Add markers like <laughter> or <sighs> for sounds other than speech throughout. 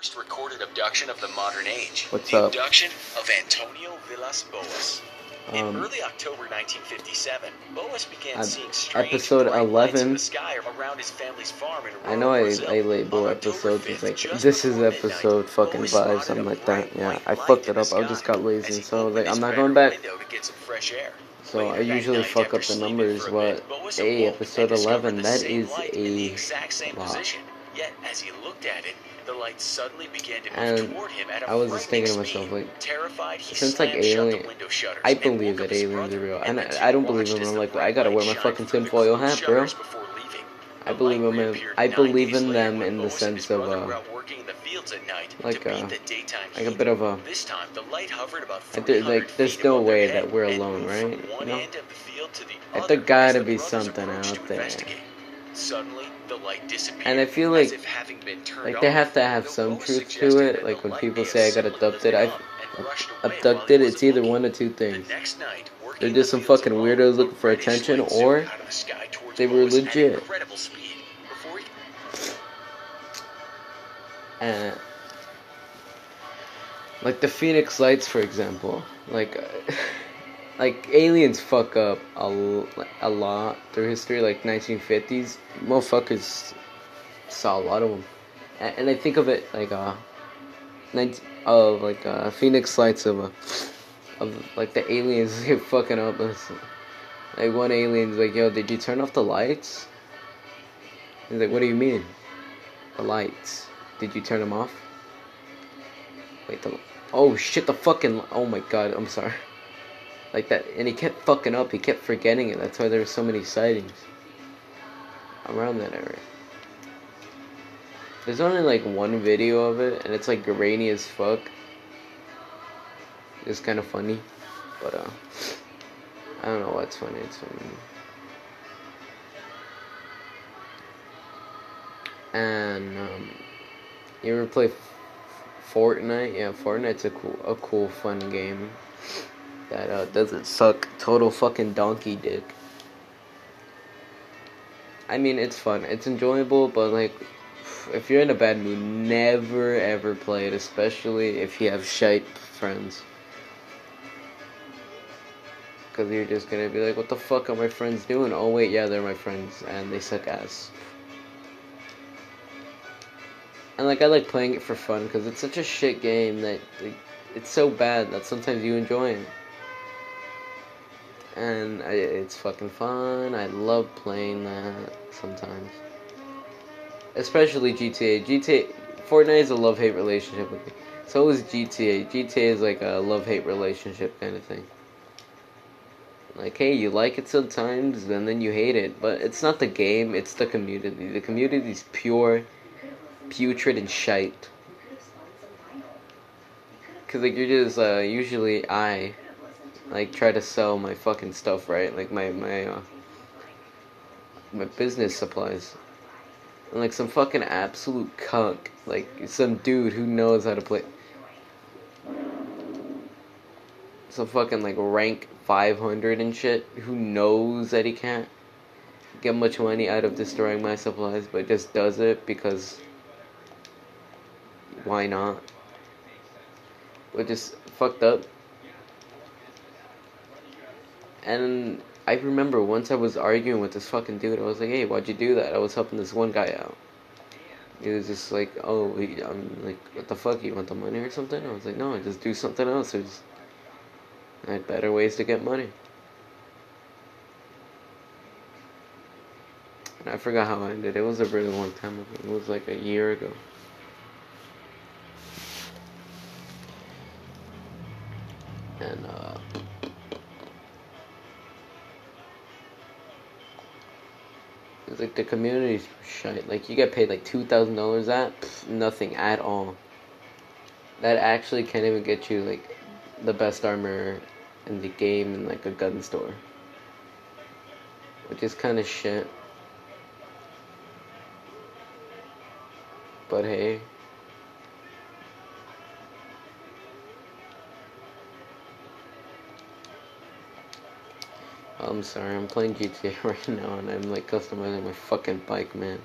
first recorded abduction of the modern age. What's the up? abduction of Antonio Villas Boas. In Um, early October 1957, Boas began seeing strange episode bright lights in 11. the sky around his family's farm in I know I. I label episodes as like this is episode fucking Boas five, something like that. Yeah, I fucked it up. I just got lazy, so like I'm not going back. to get some fresh air. So I usually fuck up the numbers, but hey, episode 11, the that is in a exact same lot. Yet, as he looked at it, the light suddenly began to move And toward him at a I was just thinking to myself, like, Terrified, he since like slammed shut the alien, I believe that aliens are real, and I, I don't believe watched them. I'm like, I gotta wear my fucking tinfoil hat, bro. shutters before leaving. I believe in them. I believe in them in the Boas and his sense of uh, out working in the fields at night like uh, beat the daytime like a bit of a This time, the light hovered about like, there's no way that we're alone, right? You know? the field to the Like, other there gotta be something out there. Suddenly, the light disappeared. And I feel like- if having been turned like they have to have some truth to it. Like when people say I got abducted, I up and rushed away while he abducted. It's either one of two things. They're just some fucking weirdos looking for attention, or zoomed out of the they were legit. incredible speed before he And like the Phoenix Lights, for example, like <laughs> like aliens fuck up a, a lot through history. Like 1950s, motherfuckers saw a lot of them, and, and I think of it like uh, 19, of like uh, Phoenix Lights of a of like the aliens <laughs> fucking up. Like one alien's like, "Yo, did you turn off the lights?" He's like, "What do you mean?" The lights. Did you turn them off? Wait, the oh shit, the fucking oh my god, I'm sorry. Like that, and he kept fucking up. He kept forgetting it. That's why there were so many sightings around that area. There's only like one video of it, and it's like grainy as fuck. It's kind of funny, but uh, I don't know what's funny. It's funny. And um, you ever play Fortnite? Yeah, Fortnite's a cool, a cool, fun game that uh, doesn't suck total fucking donkey dick. I mean, it's fun, it's enjoyable, but like, if you're in a bad mood, never ever play it, especially if you have shite friends. Because you're just gonna be like, what the fuck are my friends doing? Oh, wait, yeah, they're my friends, and they suck ass. And like I like playing it for fun because it's such a shit game that like, it's so bad that sometimes you enjoy it. And it's fucking fun. I love playing that sometimes. Especially GTA. GTA Fortnite is a love hate relationship with me. So is GTA. GTA is like a love hate relationship kind of thing. Like, hey, you like it sometimes, and then you hate it. But it's not the game, it's the community. The community is pure putrid and shite. Cause like you're just uh, usually I like try to sell my fucking stuff right, like my my uh, my business supplies, and like some fucking absolute cuck, like some dude who knows how to play. Some fucking like rank 500 and shit who knows that he can't get much money out of destroying my supplies, but just does it because why not? Which is fucked up. And I remember once I was arguing with this fucking dude. I was like, "Hey, why'd you do that?" I was helping this one guy out. He was just like, "Oh, he, I'm like, what the fuck? You want the money or something?" I was like, "No, I just do something else. There's, I had better ways to get money." And I forgot how I ended. It was a really long time ago. It was like a year ago. and uh like the community's shite. Like you get paid like two thousand dollars at pff, nothing at all. That actually can't even get you like the best armor in the game in like a gun store. Which is kinda shit. But hey. I'm sorry, I'm playing GTA <laughs> right now and I'm like customizing my fucking bike, man.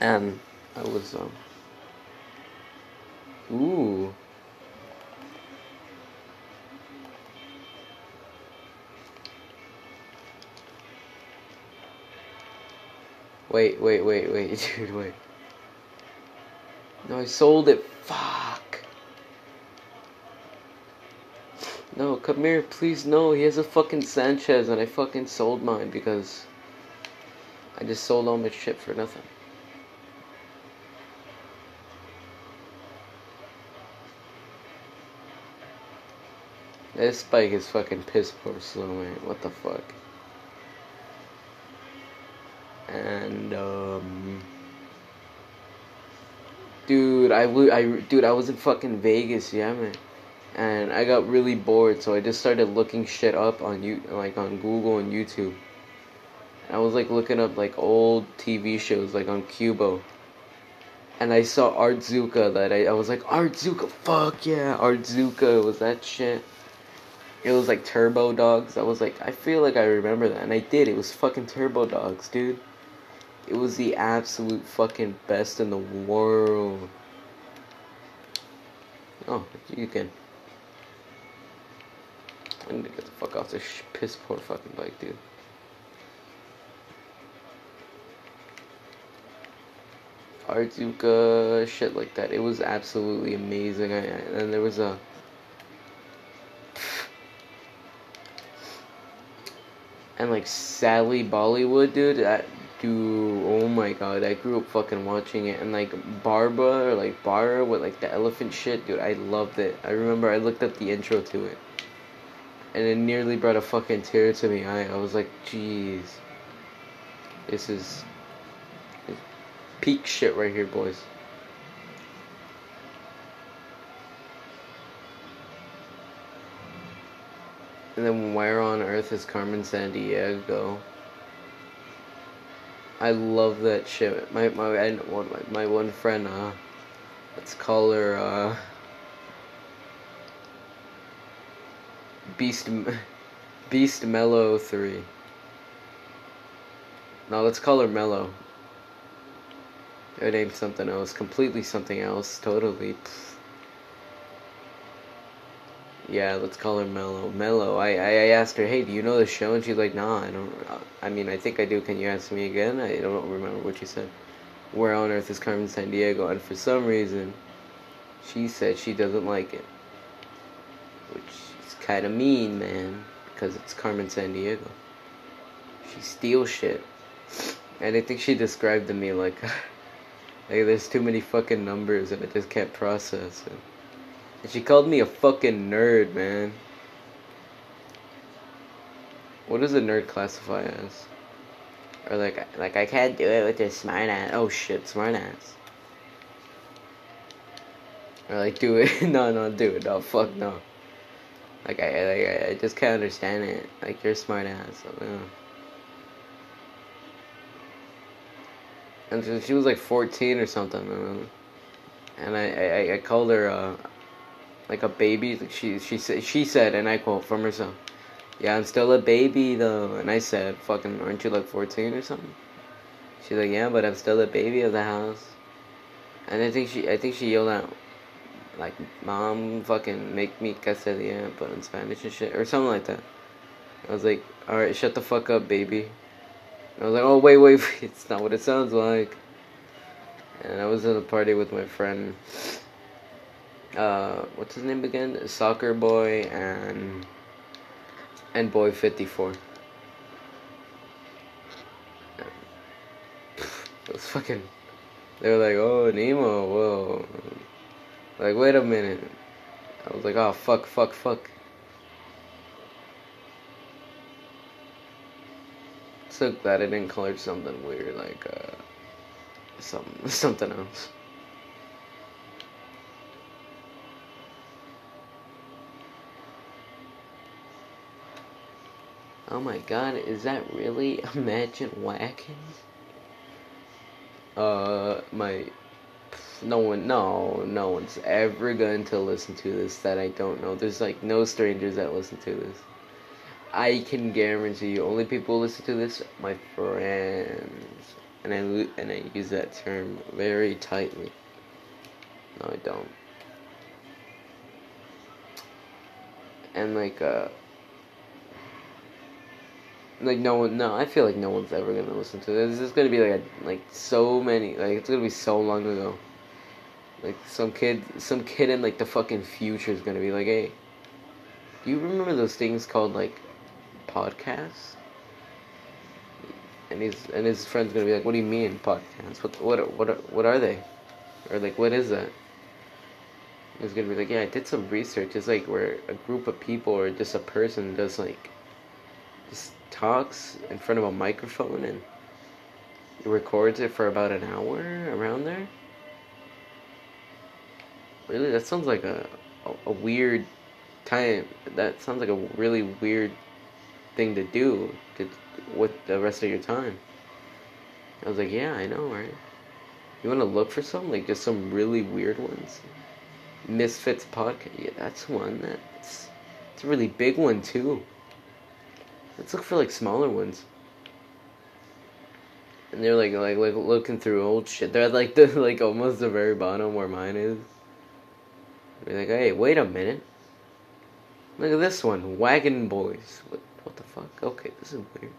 And I was, um. Ooh. Wait, wait, wait, wait, <laughs> dude, wait. No, I sold it. Fuck. No, come here, please. No, he has a fucking Sanchez, and I fucking sold mine because I just sold all my shit for nothing. This bike is fucking piss poor slow, man. What the fuck? And um, dude, I w- I dude, I was in fucking Vegas, yeah, man. And I got really bored, so I just started looking shit up on you, like on Google and YouTube. I was like looking up like old TV shows, like on Qubo. And I saw Artzooka that I, I was like, Artzooka, fuck yeah, Artzooka was that shit. It was like Turbo Dogs. I was like, I feel like I remember that, and I did. It was fucking Turbo Dogs, dude. It was the absolute fucking best in the world. Oh, you can. I need to get the fuck off this piss poor fucking bike, dude. Artzooka, shit like that. It was absolutely amazing. I- and there was a. <sighs> And like Sally Bollywood, dude. That dude, oh my god, I grew up fucking watching it. And like Barba or like Bara with like the elephant shit, dude. I loved it. I remember I looked at the intro to it, and it nearly brought a fucking tear to me eye. I was like, jeez, this is peak shit right here, boys. And then where on earth is Carmen Sandiego? I love that shit. My my I, one my, my one friend uh, let's call her uh, Beast Beast Mellow three. Now let's call her Mellow. Her name's something else, completely something else, totally. pff. Yeah, let's call her Mellow. Mellow. I, I asked her, hey, do you know the show? And she's like, nah, I don't. I mean, I think I do. Can you ask me again? I don't remember what she said. Where on earth is Carmen Sandiego? And for some reason, she said she doesn't like it, which is kind of mean, man, because it's Carmen Sandiego. She steals shit, and I think she described to me like, <laughs> like there's too many fucking numbers and I just can't process it. And she called me a fucking nerd, man. What does a nerd classify as? Or like, like I can't do it with this smart ass. Oh shit, smart ass. Or like, do it. <laughs> no, no, do it. No, fuck no. Like I, like I, I just can't understand it. Like you're smart ass. So, yeah. And she was like 14 or something. And I, I, I called her uh, like a baby. She, she said, she said, and I quote from herself, "Yeah, I'm still a baby though." And I said, "Fucking, aren't you like 14 or something?" She's like, "Yeah, but I'm still a baby of the house." And I think she, I think she yelled out, like, "Mom, fucking make me quesadilla," but in Spanish and shit, or something like that. I was like, "All right, shut the fuck up, baby." And I was like, "Oh wait, wait, <laughs> wait, it's not what it sounds like." And I was at a party with my friend. Uh, what's his name again? Soccer boy and and boy fifty four. It was fucking. They were like, "Oh, Nemo, whoa!" Like, wait a minute. I was like, "Oh, fuck, fuck, fuck." So glad I didn't her something weird like uh, some <laughs> something else. Oh my god, is that really Imagine Watkins? Uh, my. No one, no, no one's ever going to listen to this that I don't know. There's like no strangers that listen to this. I can guarantee you, only people listen to this, my friends. and I and I use that term very tightly. No, I don't. And like uh like no one no, I feel like no one's ever gonna listen to this. This is gonna be like a, like so many like it's gonna be so long ago. Like some kid some kid in like the fucking future is gonna be like, hey, do you remember those things called like podcasts? And his and his friend's gonna be like, "What do you mean podcasts? What what what are, what are they? Or like what is that?" He's gonna be like, "Yeah, I did some research. It's like where a group of people or just a person does like just talks in front of a microphone and records it for about an hour around there." Really, that sounds like a a, a weird time. That sounds like a really weird thing to do to with the rest of your time. I was like, yeah, I know, right? You want to look for some like just some really weird ones. Misfits podcast, yeah, that's one. That's it's a really big one too. Let's look for like smaller ones. And they're like like like looking through old shit. They're at like the <laughs> like almost the very bottom where mine is. They're like, hey, wait a minute. Look at this one, Wagon Boys. What what the fuck? Okay, this is weird.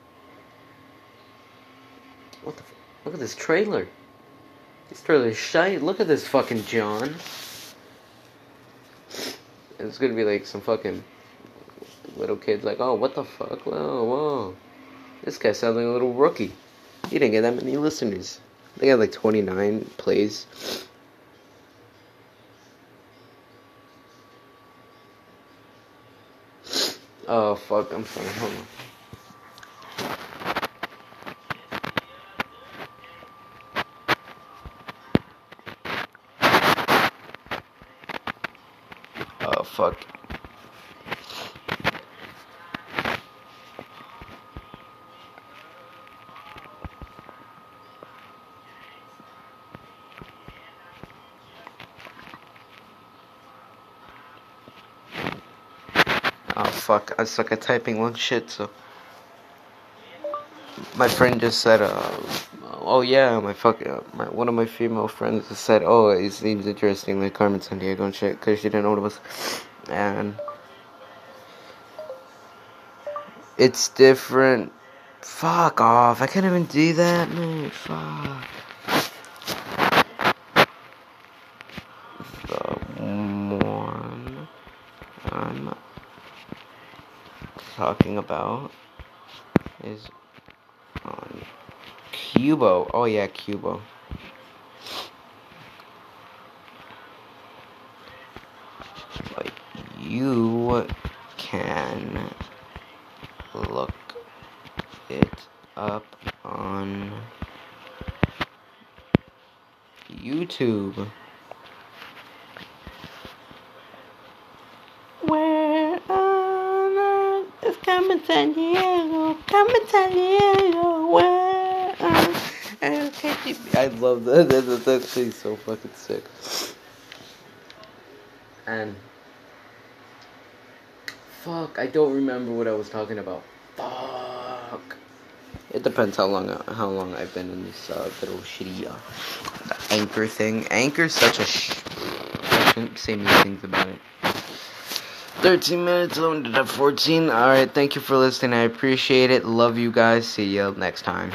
What the? F- Look at this trailer. This trailer is shite. Look at this fucking John. It's gonna be like some fucking little kids like, oh, what the fuck? Whoa, whoa. This guy sounds like a little rookie. He didn't get that many listeners. They got like 29 plays. Oh, fuck. I'm sorry. Hold on. Oh, fuck. Oh fuck, I suck at typing one shit, so. My friend just said, uh, oh yeah, my fuck, uh, my, one of my female friends just said, oh, it seems interesting, like Carmen Sandiego and shit, because she didn't know what it was. And. It's different. Fuck off, I can't even do that, man, fuck. The one I'm talking about is on Qubo. Oh yeah, Qubo. But you can look it up on YouTube. Where on earth is Carmen Sandiego? I love that. that- That's actually so fucking sick. And fuck, I don't remember what I was talking about. Fuck. It depends how long how long I've been in this uh, little shitty uh, anchor thing. Anchor's such a sh. I shouldn't say mean things about it. 13 minutes, ended at 14. Alright, thank you for listening. I appreciate it. Love you guys. See you next time.